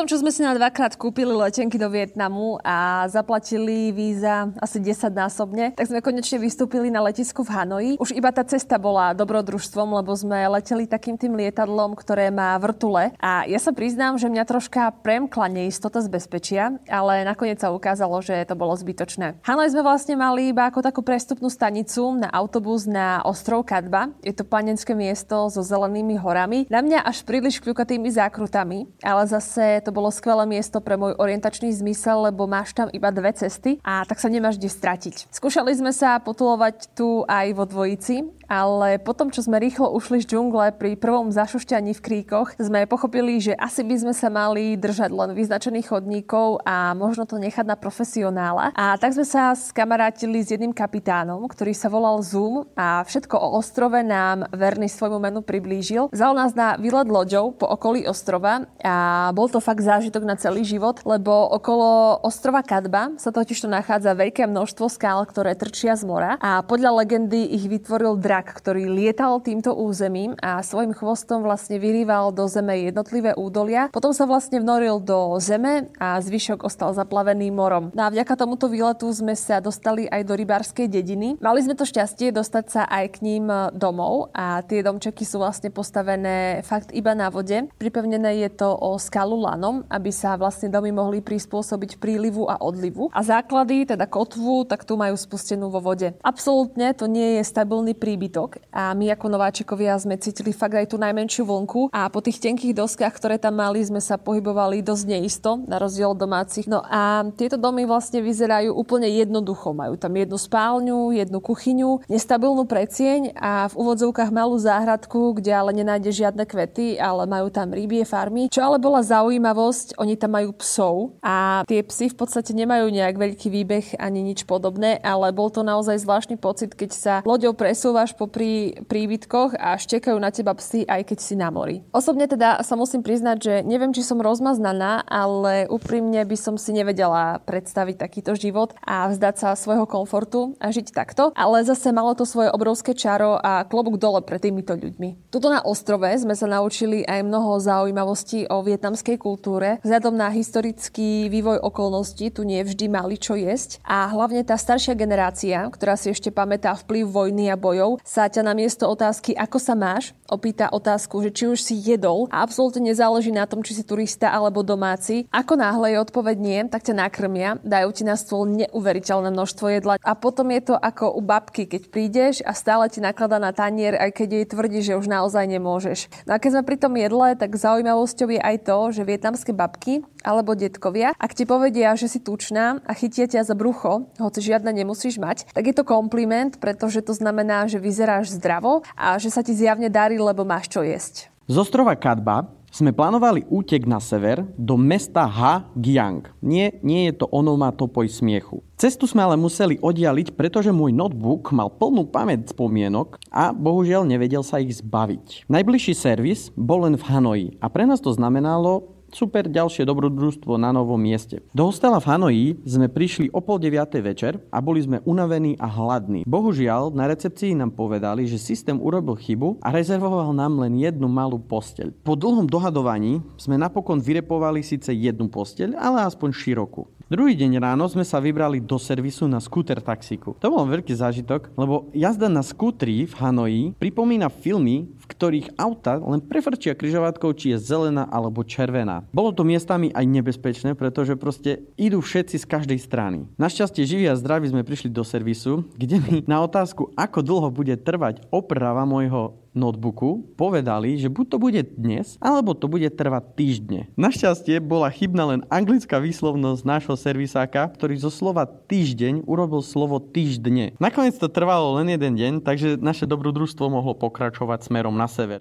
Potom, čo sme si na dvakrát kúpili letenky do Vietnamu a zaplatili víza asi 10 násobne, tak sme konečne vystúpili na letisku v Hanoji. Už iba tá cesta bola dobrodružstvom, lebo sme leteli takým tým lietadlom, ktoré má vrtule. A ja sa priznám, že mňa troška premkla neistota z bezpečia, ale nakoniec sa ukázalo, že to bolo zbytočné. Hanoj sme vlastne mali iba ako takú prestupnú stanicu na autobus na ostrov Kadba. Je to panenské miesto so zelenými horami. Na mňa až príliš kľukatými zákrutami, ale zase to bolo skvelé miesto pre môj orientačný zmysel, lebo máš tam iba dve cesty a tak sa nemáš kde stratiť. Skúšali sme sa potulovať tu aj vo dvojici, ale potom, čo sme rýchlo ušli z džungle pri prvom zašušťaní v kríkoch, sme pochopili, že asi by sme sa mali držať len vyznačených chodníkov a možno to nechať na profesionála. A tak sme sa skamarátili s jedným kapitánom, ktorý sa volal Zoom a všetko o ostrove nám verný svojmu menu priblížil. Vzal nás na výlet loďou po okolí ostrova a bol to fakt zážitok na celý život, lebo okolo ostrova Kadba sa totiž to nachádza veľké množstvo skál, ktoré trčia z mora a podľa legendy ich vytvoril drak vták, ktorý lietal týmto územím a svojim chvostom vlastne vyrýval do zeme jednotlivé údolia. Potom sa vlastne vnoril do zeme a zvyšok ostal zaplavený morom. No a vďaka tomuto výletu sme sa dostali aj do rybárskej dediny. Mali sme to šťastie dostať sa aj k ním domov a tie domčeky sú vlastne postavené fakt iba na vode. Pripevnené je to o skalu lanom, aby sa vlastne domy mohli prispôsobiť prílivu a odlivu. A základy, teda kotvu, tak tu majú spustenú vo vode. Absolútne to nie je stabilný príbyt príbytok a my ako nováčikovia sme cítili fakt aj tú najmenšiu vlnku a po tých tenkých doskách, ktoré tam mali, sme sa pohybovali dosť neisto, na rozdiel od domácich. No a tieto domy vlastne vyzerajú úplne jednoducho. Majú tam jednu spálňu, jednu kuchyňu, nestabilnú precieň a v úvodzovkách malú záhradku, kde ale nenájde žiadne kvety, ale majú tam rybie farmy. Čo ale bola zaujímavosť, oni tam majú psov a tie psy v podstate nemajú nejak veľký výbeh ani nič podobné, ale bol to naozaj zvláštny pocit, keď sa loďou presúvaš popri príbytkoch a štekajú na teba psy, aj keď si na mori. Osobne teda sa musím priznať, že neviem, či som rozmaznaná, ale úprimne by som si nevedela predstaviť takýto život a vzdať sa svojho komfortu a žiť takto. Ale zase malo to svoje obrovské čaro a klobúk dole pre týmito ľuďmi. Tuto na ostrove sme sa naučili aj mnoho zaujímavostí o vietnamskej kultúre. Vzhľadom na historický vývoj okolností tu nie vždy mali čo jesť a hlavne tá staršia generácia, ktorá si ešte pamätá vplyv vojny a bojov, sa ťa na miesto otázky, ako sa máš, opýta otázku, že či už si jedol a absolútne nezáleží na tom, či si turista alebo domáci. Ako náhle je odpoveď nie, tak ťa nakrmia, dajú ti na stôl neuveriteľné množstvo jedla a potom je to ako u babky, keď prídeš a stále ti naklada na tanier, aj keď jej tvrdí, že už naozaj nemôžeš. No a keď sme pri tom jedle, tak zaujímavosťou je aj to, že vietnamské babky alebo detkovia, ak ti povedia, že si tučná a chytia ťa za brucho, hoci žiadne nemusíš mať, tak je to kompliment, pretože to znamená, že vyzeráš zdravo a že sa ti zjavne darí, lebo máš čo jesť. Z ostrova Kadba sme plánovali útek na sever do mesta Ha Giang. Nie, nie je to onomatopoj smiechu. Cestu sme ale museli oddialiť, pretože môj notebook mal plnú pamäť spomienok a bohužiaľ nevedel sa ich zbaviť. Najbližší servis bol len v Hanoji a pre nás to znamenalo Super ďalšie dobrodružstvo na novom mieste. Do hostela v Hanoji sme prišli o pol deviatej večer a boli sme unavení a hladní. Bohužiaľ, na recepcii nám povedali, že systém urobil chybu a rezervoval nám len jednu malú posteľ. Po dlhom dohadovaní sme napokon vyrepovali síce jednu posteľ, ale aspoň širokú. Druhý deň ráno sme sa vybrali do servisu na skúter taxíku. To bol veľký zážitok, lebo jazda na skútri v Hanoji pripomína filmy, v ktorých auta len prefrčia križovatkou, či je zelená alebo červená. Bolo to miestami aj nebezpečné, pretože proste idú všetci z každej strany. Našťastie živí a zdraví sme prišli do servisu, kde mi na otázku, ako dlho bude trvať oprava môjho notebooku povedali, že buď to bude dnes, alebo to bude trvať týždne. Našťastie bola chybná len anglická výslovnosť nášho servisáka, ktorý zo slova týždeň urobil slovo týždne. Nakoniec to trvalo len jeden deň, takže naše dobrodružstvo mohlo pokračovať smerom na sever.